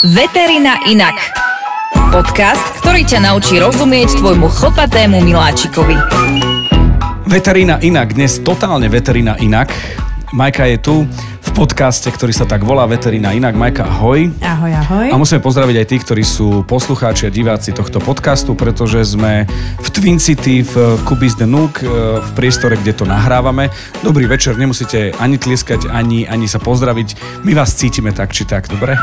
Veterina inak. Podcast, ktorý ťa naučí rozumieť tvojmu chlpatému miláčikovi. Veterina inak, dnes totálne veterina inak. Majka je tu v podcaste, ktorý sa tak volá Veterina inak. Majka, ahoj. Ahoj, ahoj. A musíme pozdraviť aj tých, ktorí sú poslucháči a diváci tohto podcastu, pretože sme v Twin City, v Cubis de Nook, v priestore, kde to nahrávame. Dobrý večer, nemusíte ani tlieskať, ani, ani sa pozdraviť. My vás cítime tak či tak, dobre?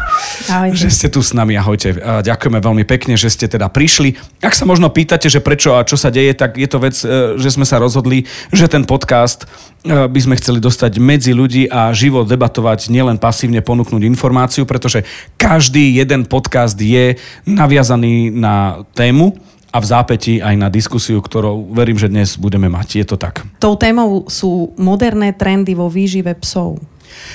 Ahojte. Že ste tu s nami, ahojte. A Ďakujeme veľmi pekne, že ste teda prišli. Ak sa možno pýtate, že prečo a čo sa deje, tak je to vec, e, že sme sa rozhodli, že ten podcast e, by sme chceli dostať medzi ľudí a živo debatovať, nielen pasívne ponúknuť informáciu, pretože každý jeden podcast je naviazaný na tému a v zápäti aj na diskusiu, ktorú verím, že dnes budeme mať. Je to tak. Tou témou sú moderné trendy vo výžive psov.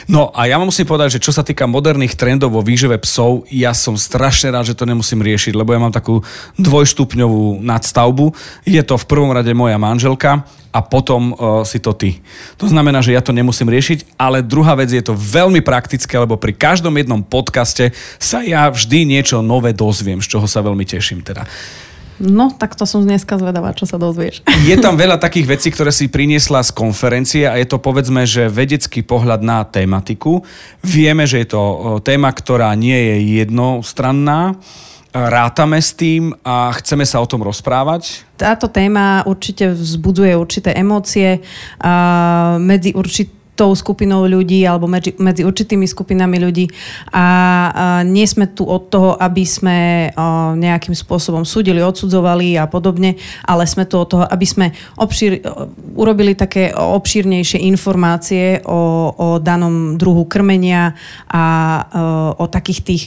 No a ja vám musím povedať, že čo sa týka moderných trendov vo výžive psov, ja som strašne rád, že to nemusím riešiť, lebo ja mám takú dvojstupňovú nadstavbu. Je to v prvom rade moja manželka a potom uh, si to ty. To znamená, že ja to nemusím riešiť, ale druhá vec je to veľmi praktické, lebo pri každom jednom podcaste sa ja vždy niečo nové dozviem, z čoho sa veľmi teším teda. No, tak to som dneska zvedavá, čo sa dozvieš. Je tam veľa takých vecí, ktoré si priniesla z konferencie a je to povedzme, že vedecký pohľad na tematiku. Vieme, že je to téma, ktorá nie je jednostranná. Rátame s tým a chceme sa o tom rozprávať. Táto téma určite vzbudzuje určité emócie medzi určitými tou skupinou ľudí alebo medzi, medzi určitými skupinami ľudí a, a nie sme tu od toho, aby sme a, nejakým spôsobom súdili, odsudzovali a podobne, ale sme tu od toho, aby sme obšír, urobili také obšírnejšie informácie o, o danom druhu krmenia a o, o takých tých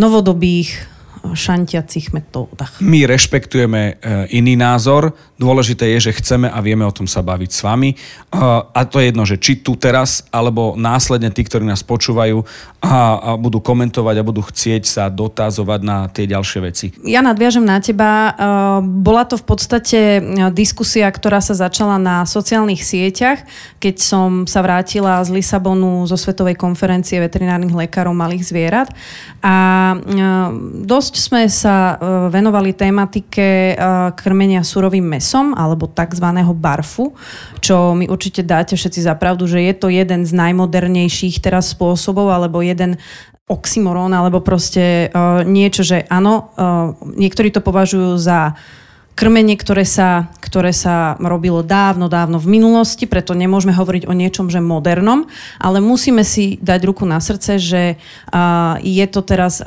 novodobých šantiacich metódach. My rešpektujeme e, iný názor, dôležité je, že chceme a vieme o tom sa baviť s vami. E, a to je jedno, že či tu teraz, alebo následne tí, ktorí nás počúvajú a, a budú komentovať a budú chcieť sa dotázovať na tie ďalšie veci. Ja nadviažem na teba. E, bola to v podstate diskusia, ktorá sa začala na sociálnych sieťach, keď som sa vrátila z Lisabonu zo Svetovej konferencie veterinárnych lekárov malých zvierat. A dosť dosť sme sa e, venovali tematike e, krmenia surovým mesom alebo tzv. barfu, čo mi určite dáte všetci za pravdu, že je to jeden z najmodernejších teraz spôsobov alebo jeden oxymorón alebo proste uh, niečo, že áno, niektorí to považujú za krmenie, ktoré sa, ktoré sa robilo dávno, dávno v minulosti, preto nemôžeme hovoriť o niečom, že modernom, ale musíme si dať ruku na srdce, že je to teraz,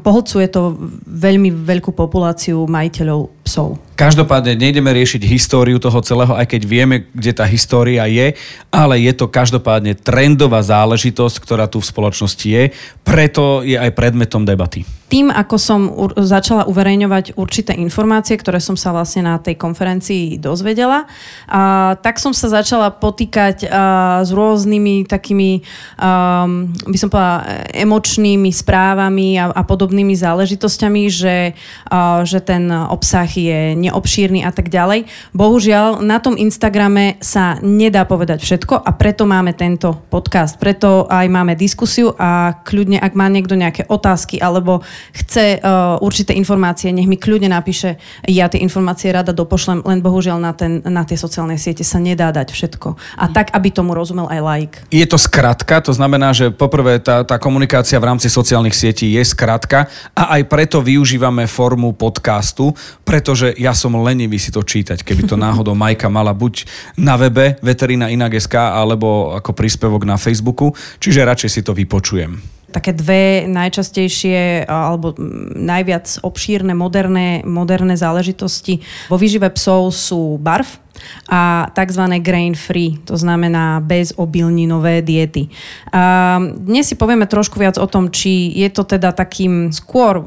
pohlcuje to veľmi veľkú populáciu majiteľov psov. Každopádne nejdeme riešiť históriu toho celého, aj keď vieme, kde tá história je, ale je to každopádne trendová záležitosť, ktorá tu v spoločnosti je, preto je aj predmetom debaty. Tým, ako som začala uverejňovať určité informácie, ktoré som sa vlastne na tej konferencii dozvedela, a, tak som sa začala potýkať a, s rôznymi takými, a, by som povedala, emočnými správami a, a podobnými záležitosťami, že, a, že ten obsah je neobšírny a tak ďalej. Bohužiaľ, na tom Instagrame sa nedá povedať všetko a preto máme tento podcast. Preto aj máme diskusiu a kľudne, ak má niekto nejaké otázky alebo chce uh, určité informácie, nech mi kľudne napíše. Ja tie informácie rada dopošlem, len bohužiaľ na, ten, na tie sociálne siete sa nedá dať všetko. A tak, aby tomu rozumel aj like. Je to skratka, to znamená, že poprvé tá, tá komunikácia v rámci sociálnych sietí je skratka a aj preto využívame formu podcastu, pretože ja som lenivý si to čítať, keby to náhodou Majka mala buď na webe veterina inak.sk alebo ako príspevok na Facebooku, čiže radšej si to vypočujem také dve najčastejšie alebo najviac obšírne moderné, moderné záležitosti vo výžive psov sú barf a tzv. grain free, to znamená bez obilninové diety. A dnes si povieme trošku viac o tom, či je to teda takým skôr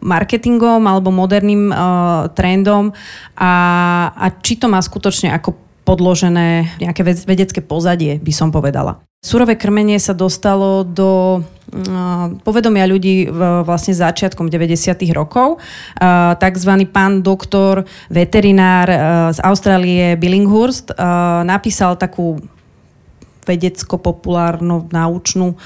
marketingom alebo moderným uh, trendom a, a či to má skutočne ako podložené nejaké vedecké pozadie, by som povedala. Surové krmenie sa dostalo do povedomia ľudí vlastne začiatkom 90. rokov. Takzvaný pán doktor, veterinár z Austrálie Billinghurst napísal takú vedecko-populárno-naučnú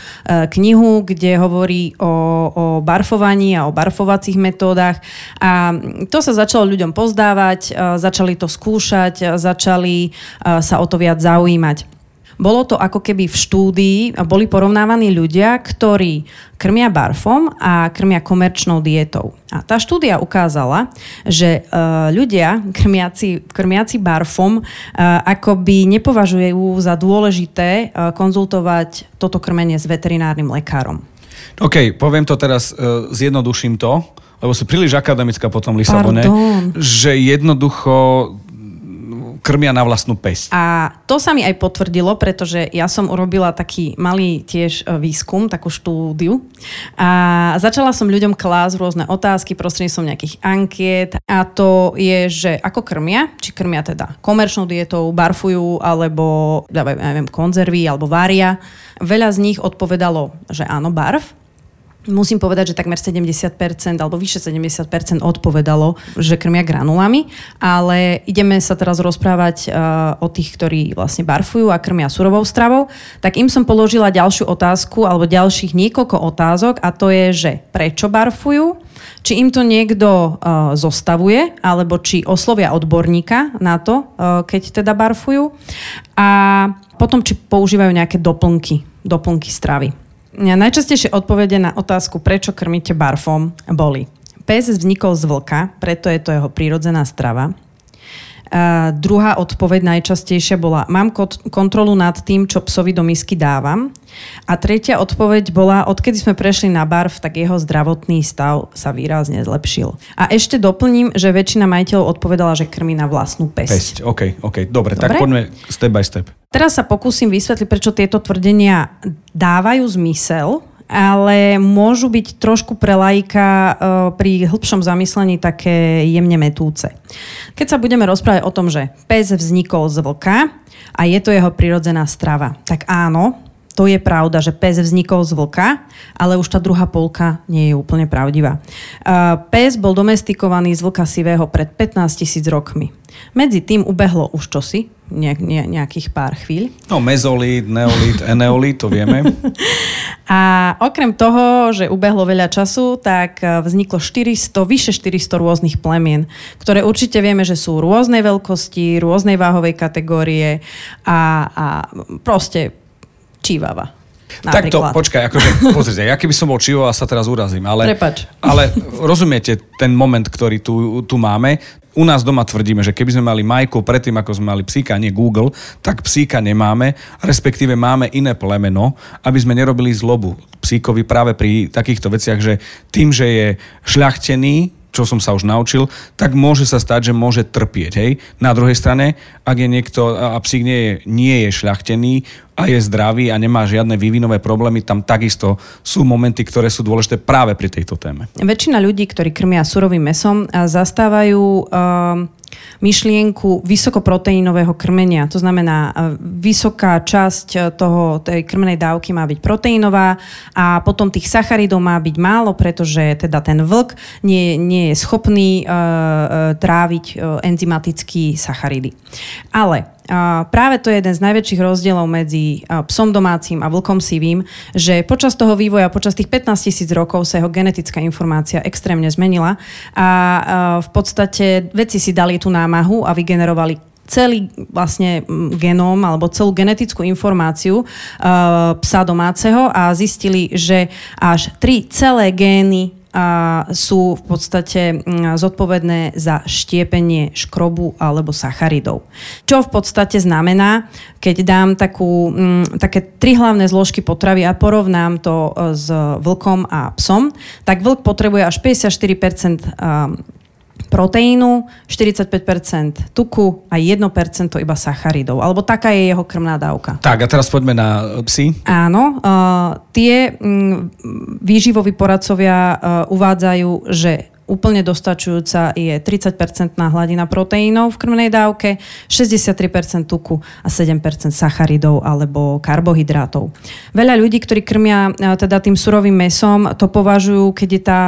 knihu, kde hovorí o, o barfovaní a o barfovacích metódach. A to sa začalo ľuďom pozdávať, začali to skúšať, začali sa o to viac zaujímať. Bolo to ako keby v štúdii, boli porovnávaní ľudia, ktorí krmia barfom a krmia komerčnou dietou. A tá štúdia ukázala, že uh, ľudia krmiaci, krmiaci barfom uh, akoby nepovažujú za dôležité uh, konzultovať toto krmenie s veterinárnym lekárom. OK, poviem to teraz, zjednoduším to, lebo si príliš akademická po tom Lisabone, Pardon. že jednoducho krmia na vlastnú pesť. A to sa mi aj potvrdilo, pretože ja som urobila taký malý tiež e, výskum, takú štúdiu a začala som ľuďom klásť rôzne otázky prostredníctvom nejakých ankiet a to je, že ako krmia, či krmia teda komerčnou dietou, barfujú alebo ja neviem, konzervy alebo varia. Veľa z nich odpovedalo, že áno, barf, Musím povedať, že takmer 70% alebo vyše 70% odpovedalo, že krmia granulami, ale ideme sa teraz rozprávať uh, o tých, ktorí vlastne barfujú a krmia surovou stravou. Tak im som položila ďalšiu otázku alebo ďalších niekoľko otázok a to je, že prečo barfujú, či im to niekto uh, zostavuje, alebo či oslovia odborníka na to, uh, keď teda barfujú. A potom, či používajú nejaké doplnky, doplnky stravy. Najčastejšie odpovede na otázku, prečo krmíte barfom, boli Pes vznikol z vlka, preto je to jeho prírodzená strava. A druhá odpoveď najčastejšia bola, mám kontrolu nad tým, čo psovi do misky dávam. A tretia odpoveď bola, odkedy sme prešli na barf, tak jeho zdravotný stav sa výrazne zlepšil. A ešte doplním, že väčšina majiteľov odpovedala, že krmí na vlastnú pesť. Pesť, OK, OK, dobre, dobre? tak poďme step by step. Teraz sa pokúsim vysvetliť, prečo tieto tvrdenia dávajú zmysel, ale môžu byť trošku pre lajka e, pri hĺbšom zamyslení také jemne metúce. Keď sa budeme rozprávať o tom, že pes vznikol z vlka a je to jeho prirodzená strava, tak áno, to je pravda, že pes vznikol z vlka, ale už tá druhá polka nie je úplne pravdivá. Pes bol domestikovaný z vlka sivého pred 15 tisíc rokmi. Medzi tým ubehlo už čosi, ne, ne, nejakých pár chvíľ. No mezolít, neolít, eneolít, to vieme. A okrem toho, že ubehlo veľa času, tak e, vzniklo 400, vyše 400 rôznych plemien, ktoré určite vieme, že sú rôznej veľkosti, rôznej váhovej kategórie a, a proste čívava. Napríklad. Takto, počkaj, akože, pozrite, ja keby som bol čivo a sa teraz urazím, ale, Prepač. ale rozumiete ten moment, ktorý tu, tu máme, u nás doma tvrdíme, že keby sme mali Majku predtým, ako sme mali psíka, nie Google, tak psíka nemáme, respektíve máme iné plemeno, aby sme nerobili zlobu psíkovi práve pri takýchto veciach, že tým, že je šľachtený, čo som sa už naučil, tak môže sa stať, že môže trpieť. Hej? Na druhej strane, ak je niekto a psík nie je, nie je šľachtený a je zdravý a nemá žiadne vývinové problémy, tam takisto sú momenty, ktoré sú dôležité práve pri tejto téme. Väčšina ľudí, ktorí krmia surovým mesom, zastávajú uh myšlienku vysokoproteínového krmenia. To znamená, e, vysoká časť e, toho, tej krmenej dávky má byť proteínová a potom tých sacharidov má byť málo, pretože teda ten vlk nie, nie je schopný uh, tráviť uh, enzymatický sacharidy. Ale práve to je jeden z najväčších rozdielov medzi psom domácim a vlkom sivým, že počas toho vývoja, počas tých 15 tisíc rokov sa jeho genetická informácia extrémne zmenila a v podstate veci si dali tú námahu a vygenerovali celý vlastne genóm alebo celú genetickú informáciu psa domáceho a zistili, že až tri celé gény a sú v podstate mm, zodpovedné za štiepenie škrobu alebo sacharidov. Čo v podstate znamená, keď dám takú, mm, také tri hlavné zložky potravy a porovnám to e, s vlkom a psom, tak vlk potrebuje až 54% proteínu, 45% tuku a 1% iba sacharidov. Alebo taká je jeho krmná dávka. Tak a teraz poďme na psy. Áno, uh, tie um, výživoví poradcovia uh, uvádzajú, že úplne dostačujúca je 30-percentná hladina proteínov v krvnej dávke, 63% tuku a 7% sacharidov alebo karbohydrátov. Veľa ľudí, ktorí krmia teda tým surovým mesom, to považujú, keď je tá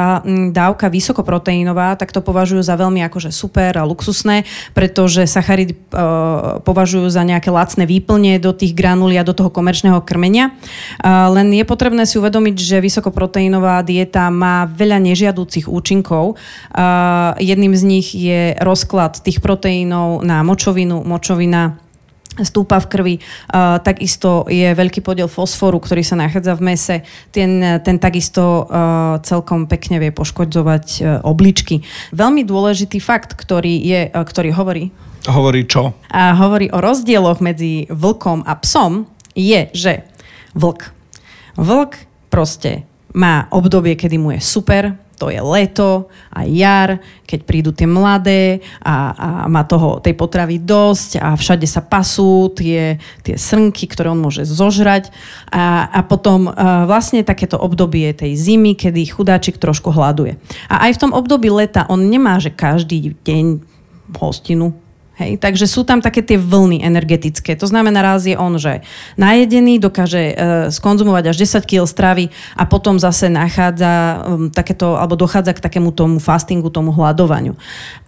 dávka vysokoproteínová, tak to považujú za veľmi akože super a luxusné, pretože sacharidy uh, považujú za nejaké lacné výplne do tých a do toho komerčného krmenia. Uh, len je potrebné si uvedomiť, že vysokoproteínová dieta má veľa nežiadúcich účinkov. Uh, jedným z nich je rozklad tých proteínov na močovinu. Močovina stúpa v krvi. Uh, takisto je veľký podiel fosforu, ktorý sa nachádza v mese. Ten, ten takisto uh, celkom pekne vie poškodzovať uh, obličky. Veľmi dôležitý fakt, ktorý, je, ktorý hovorí... Hovorí čo? A hovorí o rozdieloch medzi vlkom a psom, je, že vlk. Vlk proste má obdobie, kedy mu je super, to je leto a jar, keď prídu tie mladé a, a má toho, tej potravy dosť a všade sa pasú tie, tie srnky, ktoré on môže zožrať a, a potom uh, vlastne takéto obdobie tej zimy, kedy chudáčik trošku hľaduje. A aj v tom období leta on nemá, že každý deň hostinu, Hej, takže sú tam také tie vlny energetické. To znamená, raz je on, že najedený, dokáže e, skonzumovať až 10 kg stravy a potom zase nachádza um, takéto, alebo dochádza k takému tomu fastingu, tomu hľadovaniu.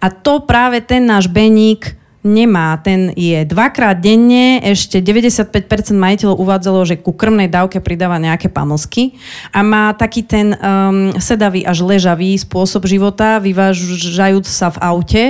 A to práve ten náš beník nemá. Ten je dvakrát denne, ešte 95% majiteľov uvádzalo, že ku krmnej dávke pridáva nejaké pamlsky a má taký ten um, sedavý až ležavý spôsob života, vyvážajúc sa v aute,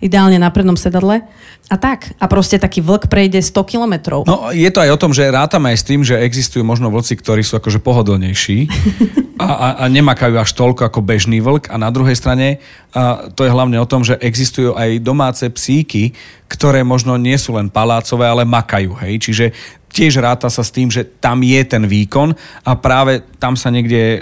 ideálne na prednom sedadle. A tak. A proste taký vlk prejde 100 kilometrov. No je to aj o tom, že rátame aj s tým, že existujú možno vlci, ktorí sú akože pohodlnejší a, a, a nemakajú až toľko ako bežný vlk. A na druhej strane a to je hlavne o tom, že existujú aj domáce psíky, ktoré možno nie sú len palácové, ale makajú. Hej? Čiže tiež ráta sa s tým, že tam je ten výkon a práve tam sa niekde e,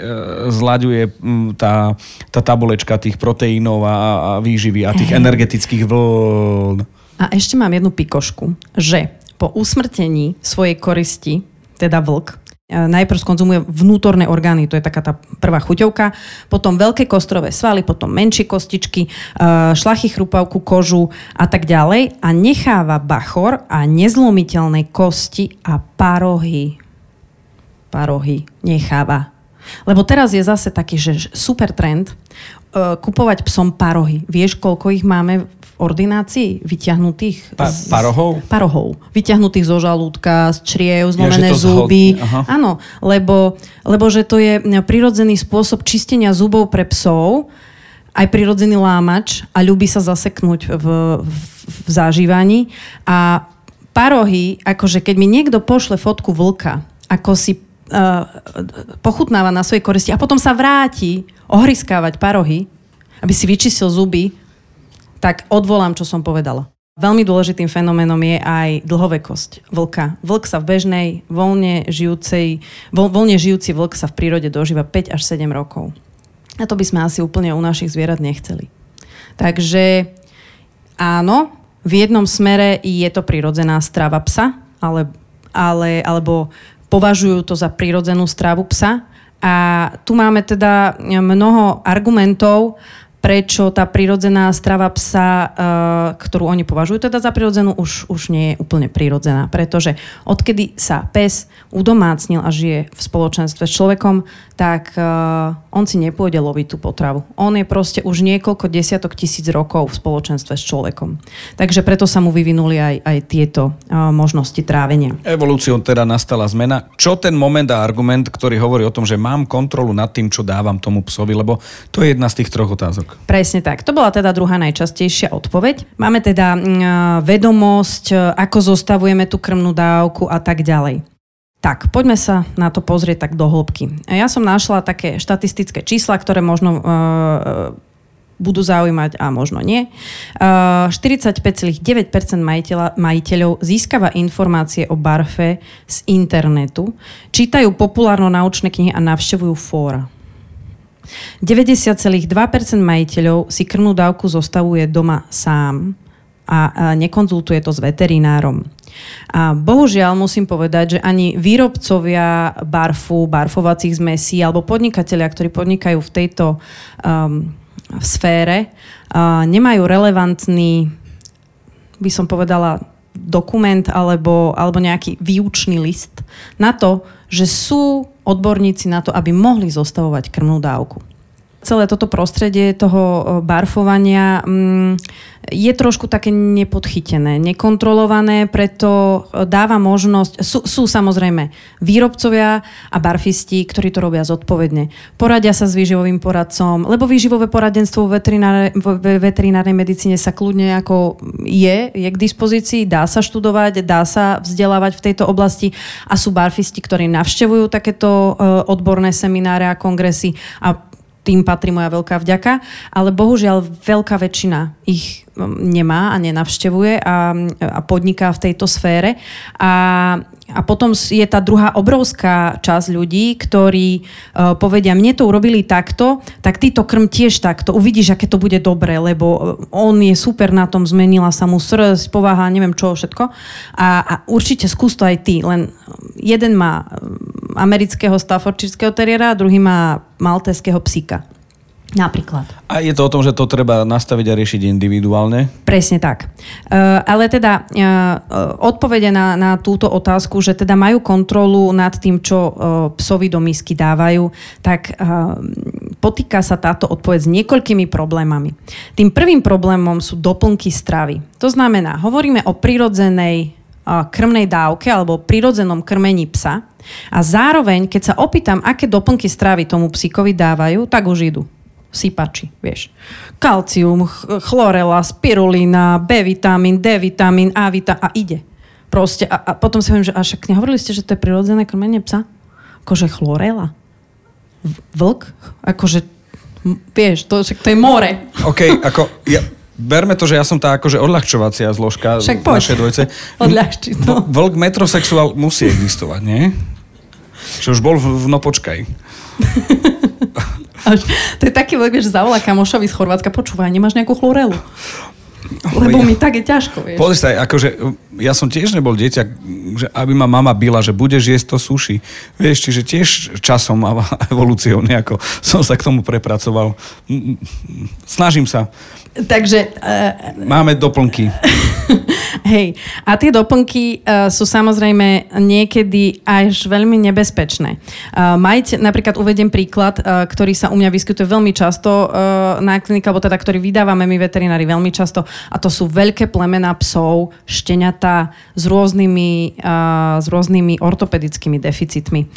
zlaďuje tá, tá tabulečka tých proteínov a, a výživy a tých energetických vln. A ešte mám jednu pikošku, že po usmrtení svojej koristi, teda vlk, E, najprv skonzumuje vnútorné orgány, to je taká tá prvá chuťovka, potom veľké kostrové svaly, potom menšie kostičky, e, šlachy, chrupavku, kožu a tak ďalej a necháva bachor a nezlomiteľné kosti a parohy. Parohy necháva. Lebo teraz je zase taký, že super trend uh, kupovať psom parohy. Vieš, koľko ich máme ordinácii vyťahnutých... Pa, z, parohov? Parohov. Vyťahnutých zo žalúdka, z čriev, zlomené ja, zuby. Áno, lebo, lebo že to je prirodzený spôsob čistenia zubov pre psov, aj prirodzený lámač a ľubí sa zaseknúť v, v, v zažívaní. A parohy, akože keď mi niekto pošle fotku vlka, ako si uh, pochutnáva na svojej koristi a potom sa vráti ohryskávať parohy, aby si vyčistil zuby, tak odvolám, čo som povedala. Veľmi dôležitým fenoménom je aj dlhovekosť vlka. Vlk sa v bežnej, voľne, žijúcej, voľ, voľne žijúci vlk sa v prírode dožíva 5 až 7 rokov. A to by sme asi úplne u našich zvierat nechceli. Takže áno, v jednom smere je to prirodzená strava psa, ale, ale, alebo považujú to za prirodzenú stravu psa. A tu máme teda mnoho argumentov, prečo tá prirodzená strava psa, uh, ktorú oni považujú teda za prirodzenú, už, už nie je úplne prirodzená. Pretože odkedy sa pes udomácnil a žije v spoločenstve s človekom, tak uh, on si nepôjde loviť tú potravu. On je proste už niekoľko desiatok tisíc rokov v spoločenstve s človekom. Takže preto sa mu vyvinuli aj, aj tieto uh, možnosti trávenia. Evolúciou teda nastala zmena. Čo ten moment a argument, ktorý hovorí o tom, že mám kontrolu nad tým, čo dávam tomu psovi, lebo to je jedna z tých troch otázok. Presne tak. To bola teda druhá najčastejšia odpoveď. Máme teda mm, vedomosť, ako zostavujeme tú krmnú dávku a tak ďalej. Tak, poďme sa na to pozrieť tak do hĺbky. Ja som našla také štatistické čísla, ktoré možno uh, budú zaujímať a možno nie. Uh, 45,9% majiteľa, majiteľov získava informácie o barfe z internetu, čítajú populárno-naučné knihy a navštevujú fóra. 90,2% majiteľov si krmnú dávku zostavuje doma sám a nekonzultuje to s veterinárom. A bohužiaľ musím povedať, že ani výrobcovia barfu, barfovacích zmesí alebo podnikatelia, ktorí podnikajú v tejto um, sfére nemajú relevantný, by som povedala, dokument alebo, alebo nejaký výučný list na to, že sú odborníci na to, aby mohli zostavovať krmnú dávku celé toto prostredie toho barfovania mm, je trošku také nepodchytené, nekontrolované, preto dáva možnosť, sú, sú samozrejme výrobcovia a barfisti, ktorí to robia zodpovedne. Poradia sa s výživovým poradcom, lebo výživové poradenstvo v veterinárnej medicíne sa kľudne ako je, je k dispozícii, dá sa študovať, dá sa vzdelávať v tejto oblasti a sú barfisti, ktorí navštevujú takéto odborné semináre a kongresy a tým patrí moja veľká vďaka, ale bohužiaľ veľká väčšina ich um, nemá a nenavštevuje a, a podniká v tejto sfére. A, a potom je tá druhá obrovská časť ľudí, ktorí uh, povedia, mne to urobili takto, tak ty to krm tiež takto, uvidíš, aké to bude dobre, lebo uh, on je super na tom, zmenila sa mu srdc, povaha, neviem čo, všetko. A, a určite skús to aj ty, len jeden má amerického staffordshireského teriera druhý má maltéského psíka. Napríklad. A je to o tom, že to treba nastaviť a riešiť individuálne? Presne tak. Uh, ale teda uh, odpovede na, na túto otázku, že teda majú kontrolu nad tým, čo uh, psovi do misky dávajú, tak uh, potýka sa táto odpoveď s niekoľkými problémami. Tým prvým problémom sú doplnky stravy. To znamená, hovoríme o prirodzenej krmnej dávke alebo prirodzenom krmení psa a zároveň, keď sa opýtam, aké doplnky stravy tomu psíkovi dávajú, tak už idú sypači, vieš. Kalcium, chlorela, spirulína, B vitamín, D vitamín, A vitamín a ide. Proste a, a potom si hovorím, že a však nehovorili ste, že to je prirodzené krmenie psa? Akože chlorela? Vlk? Akože, vieš, to, to je more. OK, ako, ja, Berme to, že ja som tá akože odľahčovacia zložka Však poď. našej dvojce. Odľahči to. Vlk metrosexuál musí existovať, nie? Že už bol v, v No počkaj. Až, to je taký vlk, že zavolá kamošovi z Chorvátska, počúvaj, nemáš nejakú chlorelu? Lebo mi tak je ťažko, vieš. Pozri sa, akože ja som tiež nebol dieťa, že aby ma mama byla, že budeš jesť to suši. Vieš, čiže tiež časom a evolúciou nejako som sa k tomu prepracoval. Snažím sa. Takže... Uh, Máme doplnky. Hej, a tie doplnky uh, sú samozrejme niekedy až veľmi nebezpečné. Uh, majte, napríklad uvediem príklad, uh, ktorý sa u mňa vyskytuje veľmi často uh, na klinike, alebo teda ktorý vydávame my veterinári veľmi často, a to sú veľké plemená psov, šteniatá s rôznymi, s rôznymi ortopedickými deficitmi.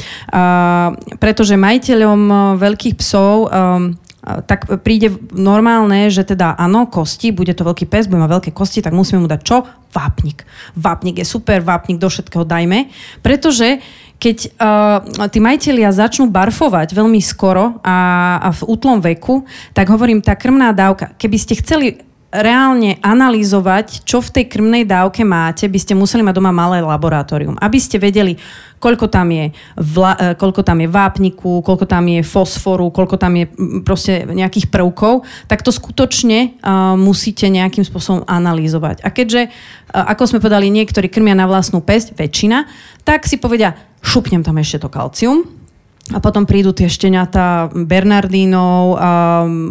Pretože majiteľom veľkých psov um, tak príde normálne, že teda áno, kosti, bude to veľký pes, bude mať veľké kosti, tak musíme mu dať čo? Vápnik. Vápnik je super, vápnik do všetkého dajme, pretože keď uh, tí majiteľia začnú barfovať veľmi skoro a, a v útlom veku, tak hovorím, tá krmná dávka, keby ste chceli reálne analyzovať, čo v tej krmnej dávke máte, by ste museli mať doma malé laboratórium, aby ste vedeli, koľko tam je, vla, e, koľko tam je vápniku, koľko tam je fosforu, koľko tam je proste nejakých prvkov, tak to skutočne uh, musíte nejakým spôsobom analyzovať. A keďže, uh, ako sme povedali, niektorí krmia na vlastnú pesť, väčšina, tak si povedia, šupnem tam ešte to kalcium, a potom prídu tie šteniatá Bernardínov, um,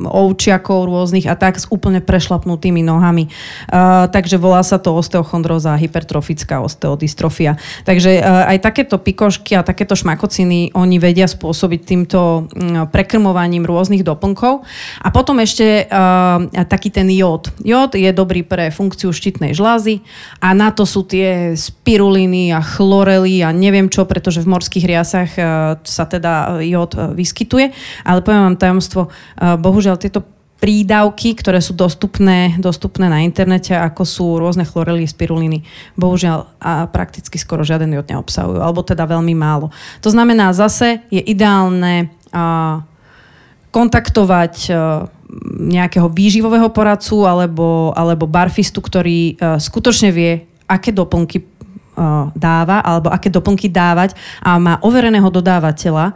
ovčiakov rôznych a tak s úplne prešlapnutými nohami. Uh, takže volá sa to osteochondroza, hypertrofická osteodystrofia. Takže uh, aj takéto pikošky a takéto šmakociny oni vedia spôsobiť týmto um, prekrmovaním rôznych doplnkov. A potom ešte uh, taký ten jód. Jód je dobrý pre funkciu štítnej žlázy a na to sú tie spiruliny a chlorely a neviem čo, pretože v morských riasach uh, sa teda teda jód e, vyskytuje. Ale poviem vám tajomstvo, e, bohužiaľ tieto prídavky, ktoré sú dostupné, dostupné na internete, ako sú rôzne chlorely, spiruliny, bohužiaľ a prakticky skoro žiaden jód neobsahujú, alebo teda veľmi málo. To znamená, zase je ideálne a, kontaktovať a, e, nejakého výživového poradcu alebo, alebo barfistu, ktorý a, skutočne vie, aké doplnky dáva alebo aké doplnky dávať a má overeného dodávateľa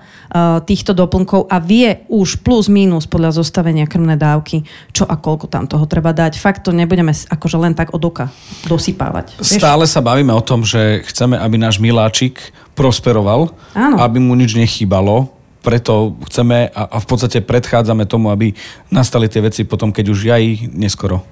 týchto doplnkov a vie už plus minus podľa zostavenia krmné dávky, čo a koľko tam toho treba dať. Fakt to nebudeme akože len tak od oka dosypávať. Stále sa bavíme o tom, že chceme, aby náš miláčik prosperoval, Áno. aby mu nič nechýbalo preto chceme a, a v podstate predchádzame tomu, aby nastali tie veci potom, keď už aj neskoro.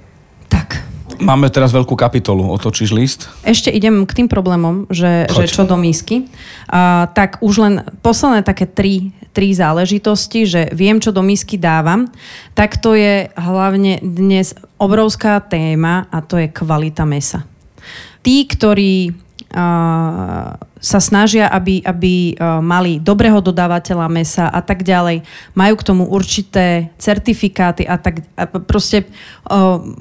Tak. Máme teraz veľkú kapitolu, otočíš list? Ešte idem k tým problémom, že, že čo do misky. Uh, tak už len posledné také tri, tri záležitosti, že viem, čo do misky dávam, tak to je hlavne dnes obrovská téma a to je kvalita mesa. Tí, ktorí sa snažia, aby, aby mali dobrého dodávateľa mesa a tak ďalej. Majú k tomu určité certifikáty a tak a proste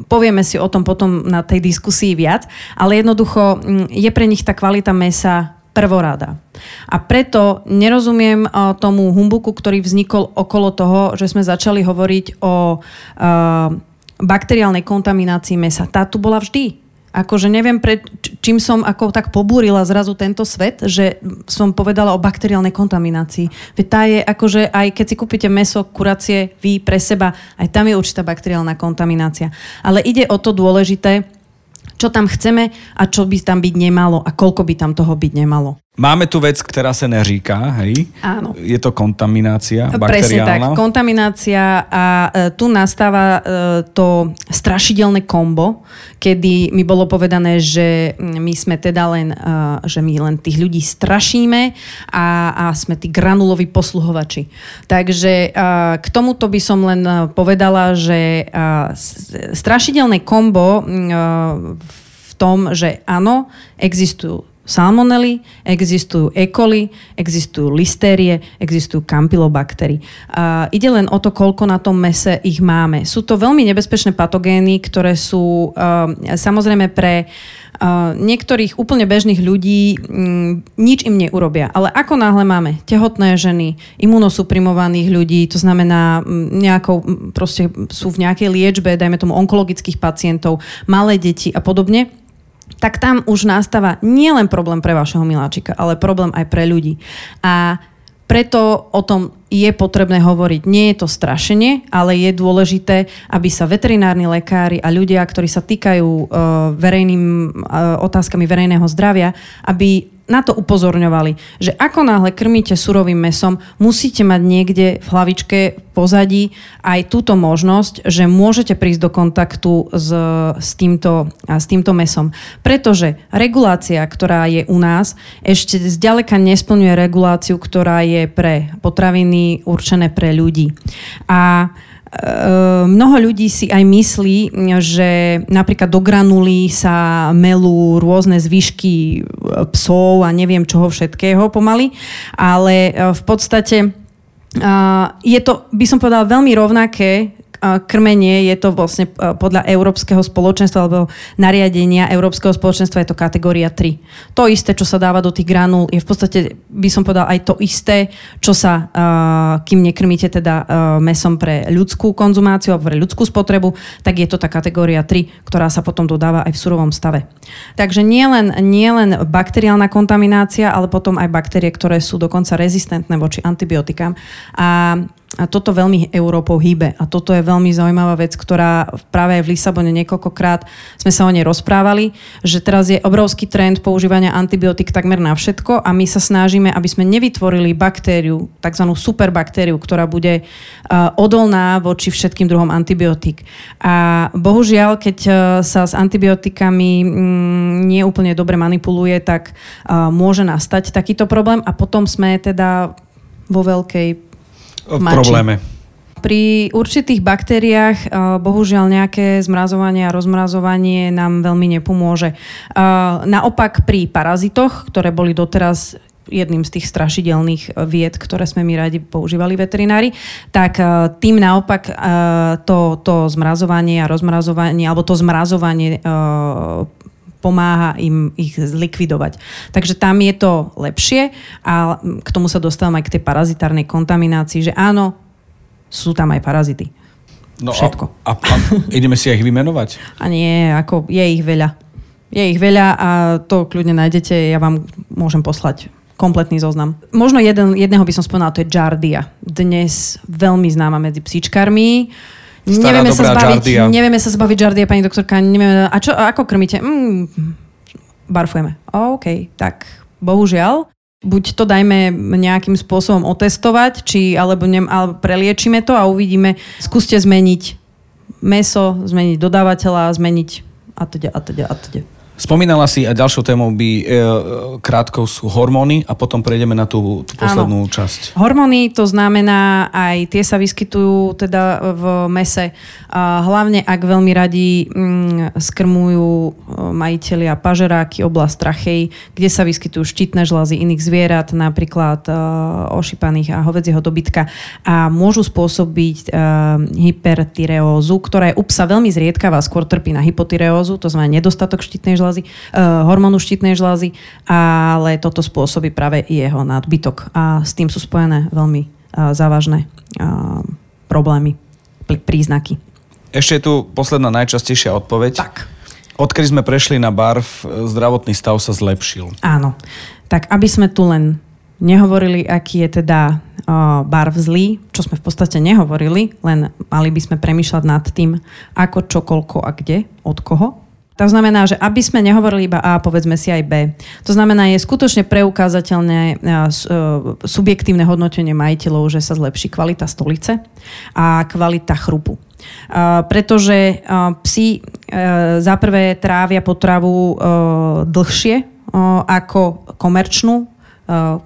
povieme si o tom potom na tej diskusii viac, ale jednoducho je pre nich tá kvalita mesa prvorada. A preto nerozumiem tomu humbuku, ktorý vznikol okolo toho, že sme začali hovoriť o bakteriálnej kontaminácii mesa. Tá tu bola vždy Akože neviem, pre, čím som ako tak pobúrila zrazu tento svet, že som povedala o bakteriálnej kontaminácii. Veď tá je akože aj keď si kúpite meso, kuracie, vy pre seba, aj tam je určitá bakteriálna kontaminácia. Ale ide o to dôležité, čo tam chceme a čo by tam byť nemalo a koľko by tam toho byť nemalo. Máme tu vec, ktorá sa neříká, hej? Áno. Je to kontaminácia bakteriálna? Presne tak, kontaminácia a e, tu nastáva e, to strašidelné kombo, kedy mi bolo povedané, že my sme teda len, e, že my len tých ľudí strašíme a, a sme tí granuloví posluhovači. Takže e, k tomuto by som len e, povedala, že e, strašidelné kombo e, v tom, že áno, existujú salmonely, existujú E. coli, existujú listérie, existujú kampylobaktery. Uh, ide len o to, koľko na tom mese ich máme. Sú to veľmi nebezpečné patogény, ktoré sú uh, samozrejme pre uh, niektorých úplne bežných ľudí um, nič im neurobia. Ale ako náhle máme tehotné ženy, imunosuprimovaných ľudí, to znamená um, nejakou, proste sú v nejakej liečbe, dajme tomu onkologických pacientov, malé deti a podobne, tak tam už nastáva nielen problém pre vašeho miláčika, ale problém aj pre ľudí. A preto o tom je potrebné hovoriť. Nie je to strašenie, ale je dôležité, aby sa veterinárni lekári a ľudia, ktorí sa týkajú uh, verejným uh, otázkami verejného zdravia, aby na to upozorňovali, že ako náhle krmíte surovým mesom, musíte mať niekde v hlavičke v pozadí aj túto možnosť, že môžete prísť do kontaktu s, s, týmto, s týmto mesom. Pretože regulácia, ktorá je u nás, ešte zďaleka nesplňuje reguláciu, ktorá je pre potraviny určené pre ľudí. A mnoho ľudí si aj myslí, že napríklad do granuly sa melú rôzne zvyšky e, psov a neviem čoho všetkého pomaly, ale e, v podstate je to, by som povedala, veľmi rovnaké krmenie je to vlastne podľa Európskeho spoločenstva alebo nariadenia Európskeho spoločenstva je to kategória 3. To isté, čo sa dáva do tých granul, je v podstate, by som povedal, aj to isté, čo sa, kým nekrmíte teda mesom pre ľudskú konzumáciu alebo pre ľudskú spotrebu, tak je to tá kategória 3, ktorá sa potom dodáva aj v surovom stave. Takže nielen nie len bakteriálna kontaminácia, ale potom aj baktérie, ktoré sú dokonca rezistentné voči antibiotikám. A a toto veľmi Európou hýbe. A toto je veľmi zaujímavá vec, ktorá práve aj v Lisabone niekoľkokrát sme sa o nej rozprávali, že teraz je obrovský trend používania antibiotík takmer na všetko a my sa snažíme, aby sme nevytvorili baktériu, tzv. superbaktériu, ktorá bude uh, odolná voči všetkým druhom antibiotík. A bohužiaľ, keď uh, sa s antibiotikami mm, nie úplne dobre manipuluje, tak uh, môže nastať takýto problém a potom sme teda vo veľkej v probléme. Pri určitých baktériách eh, bohužiaľ nejaké zmrazovanie a rozmrazovanie nám veľmi nepomôže. Eh, naopak pri parazitoch, ktoré boli doteraz jedným z tých strašidelných eh, vied, ktoré sme my radi používali veterinári, tak tým naopak to, to zmrazovanie a rozmrazovanie, alebo to zmrazovanie pomáha im ich zlikvidovať. Takže tam je to lepšie a k tomu sa dostávam aj k tej parazitárnej kontaminácii, že áno, sú tam aj parazity. No Všetko. A, a, a ideme si ich vymenovať? A nie, ako je ich veľa. Je ich veľa a to kľudne nájdete, ja vám môžem poslať kompletný zoznam. Možno jeden, jedného by som spomenula, to je Jardia. Dnes veľmi známa medzi psíčkarmi. Stará nevieme, sa zbaviť, Jardia. nevieme sa zbaviť Jardia, pani doktorka. Nevieme, a, čo, a ako krmíte? Mm, barfujeme. OK, tak bohužiaľ. buď to dajme nejakým spôsobom otestovať, či, alebo, ne, alebo preliečime to a uvidíme, skúste zmeniť meso, zmeniť dodávateľa, zmeniť a teda, a teda, a teda. Spomínala si a ďalšou témou by e, krátkou sú hormóny a potom prejdeme na tú, tú poslednú Áno. časť. Hormóny to znamená, aj tie sa vyskytujú teda v mese. A hlavne ak veľmi radi mm, skrmujú e, majiteľia pažeráky, oblasť trachej, kde sa vyskytujú štítne žlazy iných zvierat, napríklad e, ošípaných a hovedzieho dobytka a môžu spôsobiť e, hypertyreózu, ktorá je u psa veľmi zriedkavá, skôr trpí na hypotyreózu, to znamená nedostatok štítnej žlazy žlázy, uh, hormónu štítnej žlázy, ale toto spôsobí práve jeho nadbytok a s tým sú spojené veľmi uh, závažné uh, problémy, príznaky. Ešte je tu posledná najčastejšia odpoveď. Tak. Odkedy sme prešli na barv, zdravotný stav sa zlepšil. Áno. Tak aby sme tu len nehovorili, aký je teda barv zlý, čo sme v podstate nehovorili, len mali by sme premýšľať nad tým, ako, čo, koľko a kde, od koho. To znamená, že aby sme nehovorili iba A, povedzme si aj B. To znamená, je skutočne preukázateľné e, subjektívne hodnotenie majiteľov, že sa zlepší kvalita stolice a kvalita chrupu. Pretože psi e, za prvé trávia potravu e, dlhšie ako komerčnú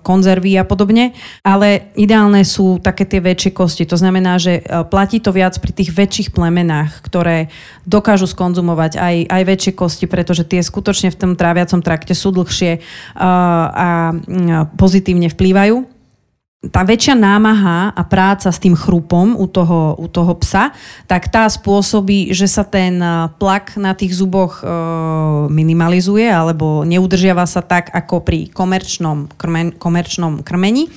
konzervy a podobne, ale ideálne sú také tie väčšie kosti. To znamená, že eh, platí to viac pri tých väčších plemenách, ktoré dokážu skonzumovať aj, aj väčšie kosti, pretože tie skutočne v tom tráviacom trakte sú dlhšie eh, a pozitívne vplývajú tá väčšia námaha a práca s tým chrupom u toho, u toho psa, tak tá spôsobí, že sa ten plak na tých zuboch e, minimalizuje alebo neudržiava sa tak ako pri komerčnom, krmen, komerčnom krmení.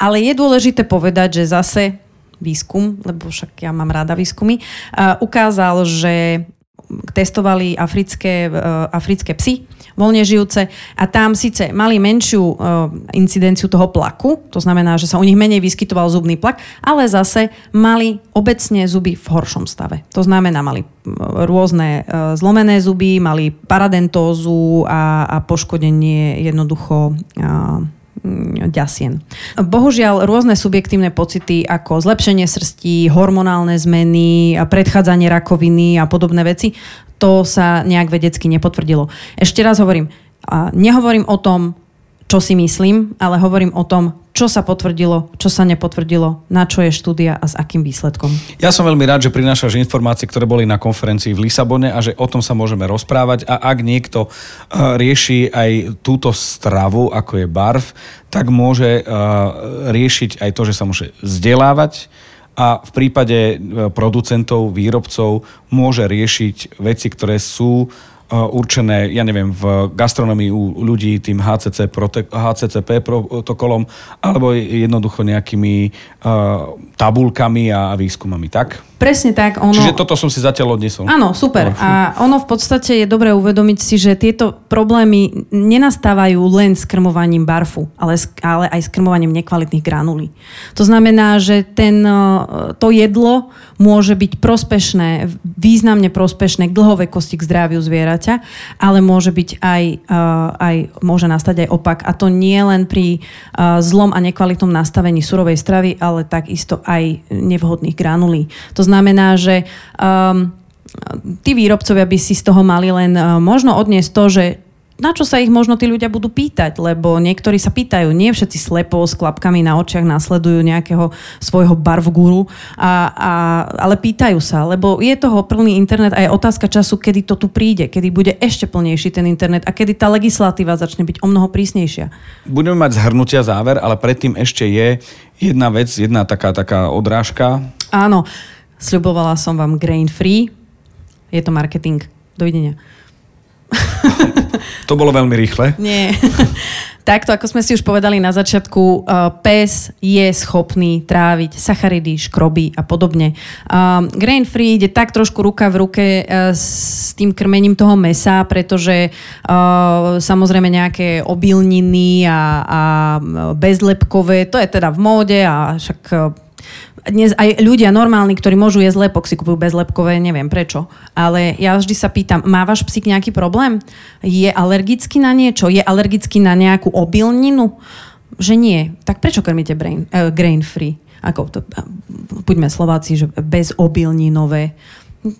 Ale je dôležité povedať, že zase výskum, lebo však ja mám rada výskumy, uh, ukázal, že testovali africké, uh, africké psy voľne žijúce a tam síce mali menšiu uh, incidenciu toho plaku, to znamená, že sa u nich menej vyskytoval zubný plak, ale zase mali obecne zuby v horšom stave. To znamená, mali rôzne uh, zlomené zuby, mali paradentózu a, a poškodenie jednoducho ďasien. Bohužiaľ, rôzne subjektívne pocity ako zlepšenie srsti, hormonálne zmeny, predchádzanie rakoviny a podobné veci, to sa nejak vedecky nepotvrdilo. Ešte raz hovorím, nehovorím o tom, čo si myslím, ale hovorím o tom, čo sa potvrdilo, čo sa nepotvrdilo, na čo je štúdia a s akým výsledkom. Ja som veľmi rád, že prinášaš informácie, ktoré boli na konferencii v Lisabone a že o tom sa môžeme rozprávať a ak niekto eh, rieši aj túto stravu, ako je barv, tak môže eh, riešiť aj to, že sa môže vzdelávať, a v prípade eh, producentov, výrobcov môže riešiť veci, ktoré sú určené, ja neviem, v gastronomii u ľudí tým HCC prote- HCCP protokolom alebo jednoducho nejakými uh, tabulkami a výskumami, tak? Presne tak. Ono... Čiže toto som si zatiaľ odnesol. Áno, super. A ono v podstate je dobré uvedomiť si, že tieto problémy nenastávajú len s krmovaním barfu, ale, ale aj s krmovaním nekvalitných granulí. To znamená, že ten, to jedlo môže byť prospešné, významne prospešné k dlhovekosti k zdraviu zvieraťa, ale môže byť aj, aj môže nastať aj opak. A to nie len pri zlom a nekvalitnom nastavení surovej stravy, ale takisto aj nevhodných granulí. To znamená, že um, tí výrobcovia by si z toho mali len uh, možno odniesť to, že na čo sa ich možno tí ľudia budú pýtať, lebo niektorí sa pýtajú, nie všetci slepo s klapkami na očiach nasledujú nejakého svojho barvguru, a, a, ale pýtajú sa, lebo je toho plný internet a je otázka času, kedy to tu príde, kedy bude ešte plnejší ten internet a kedy tá legislatíva začne byť o mnoho prísnejšia. Budeme mať zhrnutia záver, ale predtým ešte je jedna vec, jedna taká, taká odrážka. Áno, sľubovala som vám grain free, je to marketing. Dovidenia. To bolo veľmi rýchle. Nie. Takto, ako sme si už povedali na začiatku, uh, pes je schopný tráviť sacharidy, škroby a podobne. Um, grain free ide tak trošku ruka v ruke uh, s tým krmením toho mesa, pretože uh, samozrejme nejaké obilniny a, a bezlepkové, to je teda v móde a však dnes aj ľudia normálni, ktorí môžu jesť lepok, si kupujú bezlepkové, neviem prečo. Ale ja vždy sa pýtam, má váš psík nejaký problém? Je alergický na niečo? Je alergický na nejakú obilninu? že nie. Tak prečo krmíte brain, uh, grain free? Ako to, buďme Slováci, že bez obilninové.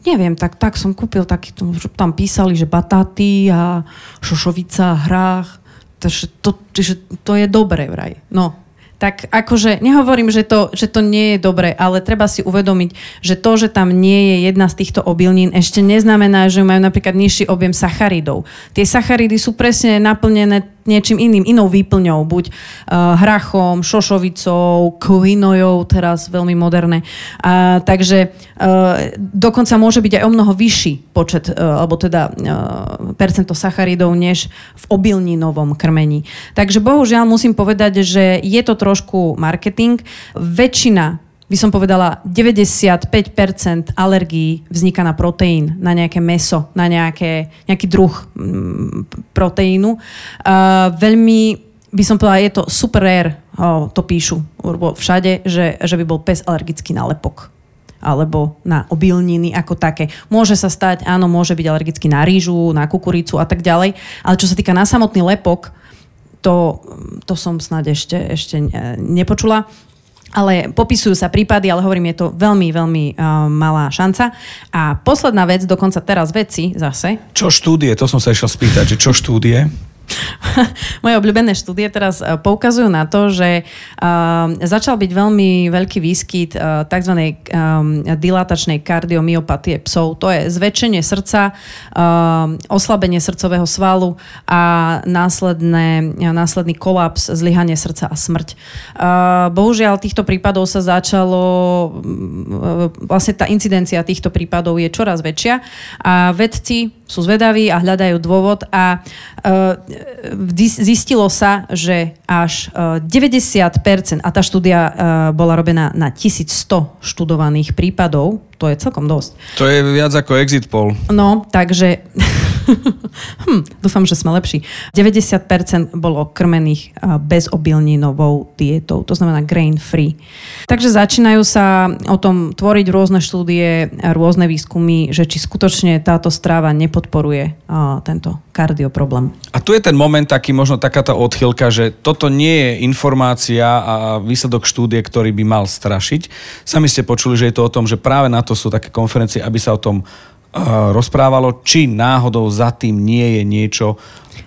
Neviem, tak, tak som kúpil taký, tam písali, že batáty a šošovica, hrách. Takže to, že to je dobré vraj. No, tak akože nehovorím, že to, že to nie je dobre, ale treba si uvedomiť, že to, že tam nie je jedna z týchto obilnín, ešte neznamená, že majú napríklad nižší objem sacharidov. Tie sacharidy sú presne naplnené niečím iným, inou výplňou, buď uh, hrachom, šošovicou, quinojou, teraz veľmi moderné. Uh, takže uh, dokonca môže byť aj o mnoho vyšší počet, uh, alebo teda uh, percento sacharidov, než v obilninovom krmení. Takže bohužiaľ musím povedať, že je to trošku marketing. Väčšina by som povedala, 95% alergií vzniká na proteín, na nejaké meso, na nejaké, nejaký druh mm, proteínu. Uh, veľmi by som povedala, je to super rare, oh, to píšu všade, že, že by bol pes alergický na lepok alebo na obilniny ako také. Môže sa stať, áno, môže byť alergický na rýžu, na kukuricu a tak ďalej, ale čo sa týka na samotný lepok, to, to som snáď ešte, ešte nepočula ale popisujú sa prípady, ale hovorím, je to veľmi, veľmi uh, malá šanca. A posledná vec, dokonca teraz veci zase. Čo štúdie? To som sa išiel spýtať, že čo štúdie? Moje obľúbené štúdie teraz e, poukazujú na to, že uh, začal byť veľmi veľký výskyt uh, tzv. Dilatačnej kardiomyopatie psov. To je zväčšenie srdca, oslabenie srdcového svalu a následné, následný kolaps, zlyhanie srdca a smrť. Bohužiaľ, týchto prípadov sa začalo, vlastne tá incidencia týchto prípadov je čoraz väčšia a vedci sú zvedaví a hľadajú dôvod a zistilo sa, že až 90%, e, a tá štúdia e, bola robená na 1100 študovaných prípadov, to je celkom dosť. To je viac ako exit poll. No, takže hm, dúfam, že sme lepší. 90% bolo krmených bezobilninovou dietou, to znamená grain free. Takže začínajú sa o tom tvoriť rôzne štúdie, rôzne výskumy, že či skutočne táto stráva nepodporuje tento kardioproblém. A tu je ten moment taký, možno taká tá odchylka, že toto nie je informácia a výsledok štúdie, ktorý by mal strašiť. Sami ste počuli, že je to o tom, že práve na to sú také konferencie, aby sa o tom rozprávalo, či náhodou za tým nie je niečo...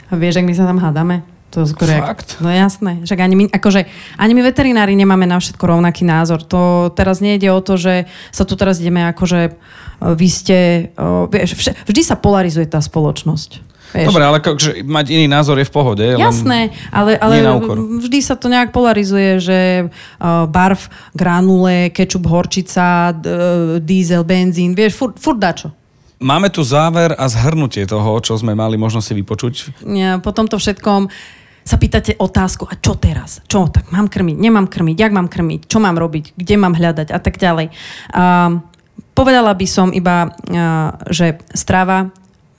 A vieš, ak my sa tam hádame? To skôr Fakt? Jak, no jasné. Však ani my, akože, ani my veterinári nemáme na všetko rovnaký názor. To teraz nejde o to, že sa tu teraz ideme akože e, vy ste... Vieš, vždy sa polarizuje tá spoločnosť. Vieš. Dobre, ale že mať iný názor je v pohode. Jasné, ale, ale vždy sa to nejak polarizuje, že uh, barv, granule, kečup, horčica, d- diesel, benzín, vieš, furt, furt dačo. Máme tu záver a zhrnutie toho, čo sme mali možno si vypočuť. Ja, po tomto všetkom sa pýtate otázku, a čo teraz? Čo? Tak mám krmiť, nemám krmiť, jak mám krmiť, čo mám robiť, kde mám hľadať a tak ďalej. Uh, povedala by som iba, uh, že strava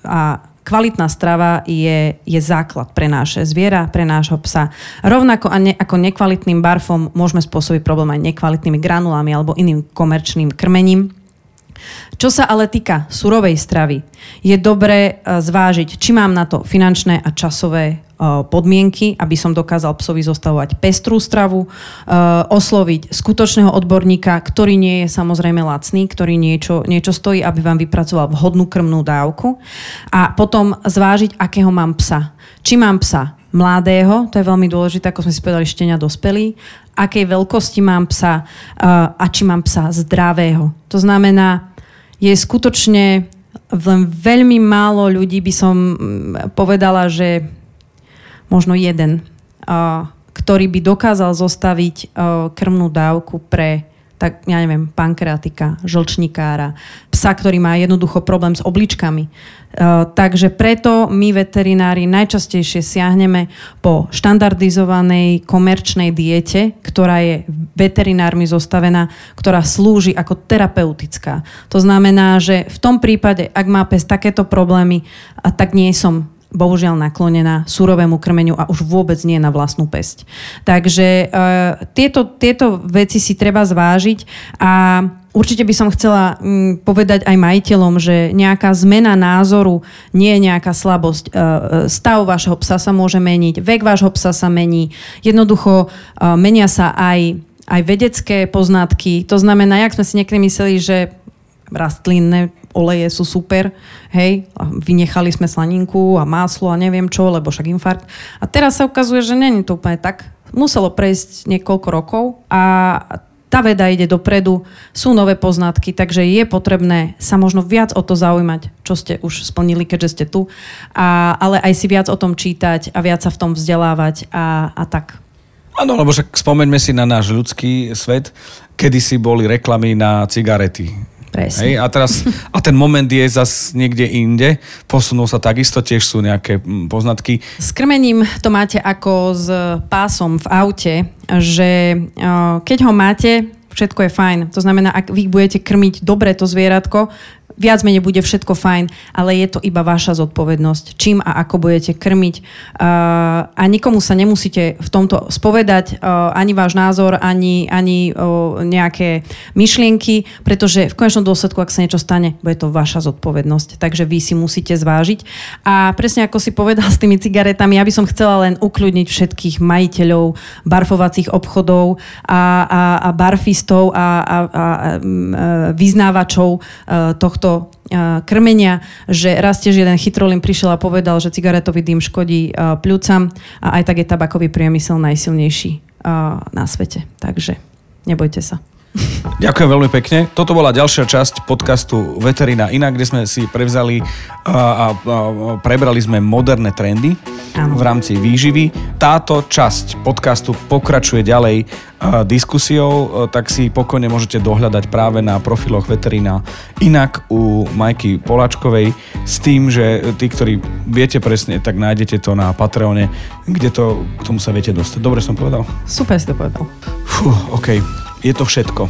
a kvalitná strava je, je základ pre naše zviera, pre nášho psa. Rovnako a ne, ako nekvalitným barfom môžeme spôsobiť problém aj nekvalitnými granulami alebo iným komerčným krmením. Čo sa ale týka surovej stravy, je dobré e, zvážiť, či mám na to finančné a časové e, podmienky, aby som dokázal psovi zostavovať pestrú stravu, e, osloviť skutočného odborníka, ktorý nie je samozrejme lacný, ktorý niečo, niečo stojí, aby vám vypracoval vhodnú krmnú dávku a potom zvážiť, akého mám psa. Či mám psa mladého, to je veľmi dôležité, ako sme si povedali, štenia dospelí, akej veľkosti mám psa a či mám psa zdravého. To znamená, je skutočne len veľmi málo ľudí by som mm, povedala, že možno jeden, ktorý by dokázal zostaviť krmnú dávku pre tak ja neviem, pankreatika, žlčníkára, psa, ktorý má jednoducho problém s obličkami. Uh, takže preto my veterinári najčastejšie siahneme po štandardizovanej komerčnej diete, ktorá je veterinármi zostavená, ktorá slúži ako terapeutická. To znamená, že v tom prípade, ak má pes takéto problémy, tak nie som bohužiaľ naklonená surovému krmeniu a už vôbec nie na vlastnú pesť. Takže e, tieto, tieto veci si treba zvážiť a určite by som chcela mm, povedať aj majiteľom, že nejaká zmena názoru nie je nejaká slabosť. E, e, stav vášho psa sa môže meniť, vek vášho psa sa mení. Jednoducho e, menia sa aj, aj vedecké poznatky. To znamená, jak sme si niekedy mysleli, že rastlinné oleje sú super, hej, vynechali sme slaninku a maslo a neviem čo, lebo však infarkt. A teraz sa ukazuje, že není to úplne tak. Muselo prejsť niekoľko rokov a tá veda ide dopredu, sú nové poznatky, takže je potrebné sa možno viac o to zaujímať, čo ste už splnili, keďže ste tu, a, ale aj si viac o tom čítať a viac sa v tom vzdelávať a, a tak. Áno, lebo však spomeňme si na náš ľudský svet, kedy si boli reklamy na cigarety Presne. Hej, a, teraz, a ten moment je zas niekde inde, posunul sa takisto, tiež sú nejaké mm, poznatky. S krmením to máte ako s pásom v aute, že keď ho máte, všetko je fajn. To znamená, ak vy budete krmiť dobre to zvieratko, viac menej bude všetko fajn, ale je to iba vaša zodpovednosť, čím a ako budete krmiť. Uh, a nikomu sa nemusíte v tomto spovedať, uh, ani váš názor, ani, ani uh, nejaké myšlienky, pretože v konečnom dôsledku, ak sa niečo stane, bude to vaša zodpovednosť. Takže vy si musíte zvážiť. A presne ako si povedal s tými cigaretami, ja by som chcela len ukľudniť všetkých majiteľov barfovacích obchodov a, a, a barfistov a, a, a, a vyznávačov tohto tohto krmenia, že raz tiež jeden chytrolím prišiel a povedal, že cigaretový dým škodí pľúcam a aj tak je tabakový priemysel najsilnejší na svete. Takže nebojte sa. Ďakujem veľmi pekne. Toto bola ďalšia časť podcastu Veterina Inak, kde sme si prevzali a, a, a prebrali sme moderné trendy v rámci výživy. Táto časť podcastu pokračuje ďalej diskusiou, tak si pokojne môžete dohľadať práve na profiloch Veterina Inak u Majky Poláčkovej s tým, že tí, ktorí viete presne, tak nájdete to na Patreone, kde to, k tomu sa viete dostať. Dobre som povedal? Super si to povedal. Fú, OK je to všetko.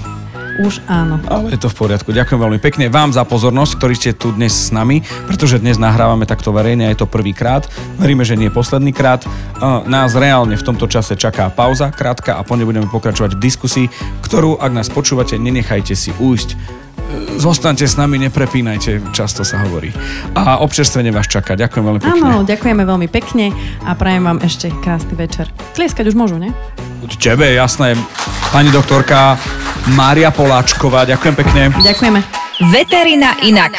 Už áno. Ale je to v poriadku. Ďakujem veľmi pekne vám za pozornosť, ktorí ste tu dnes s nami, pretože dnes nahrávame takto verejne, je to prvýkrát. Veríme, že nie posledný krát. Nás reálne v tomto čase čaká pauza, krátka a po budeme pokračovať v diskusii, ktorú, ak nás počúvate, nenechajte si újsť zostaňte s nami, neprepínajte, často sa hovorí. A občerstvenie vás čaká. Ďakujem veľmi pekne. Áno, ďakujeme veľmi pekne a prajem vám ešte krásny večer. Tlieskať už môžu, ne? Tebe, jasné. Pani doktorka Mária Poláčková, ďakujem pekne. Ďakujeme. Veterina inak.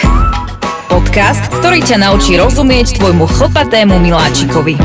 Podcast, ktorý ťa naučí rozumieť tvojmu chlpatému miláčikovi.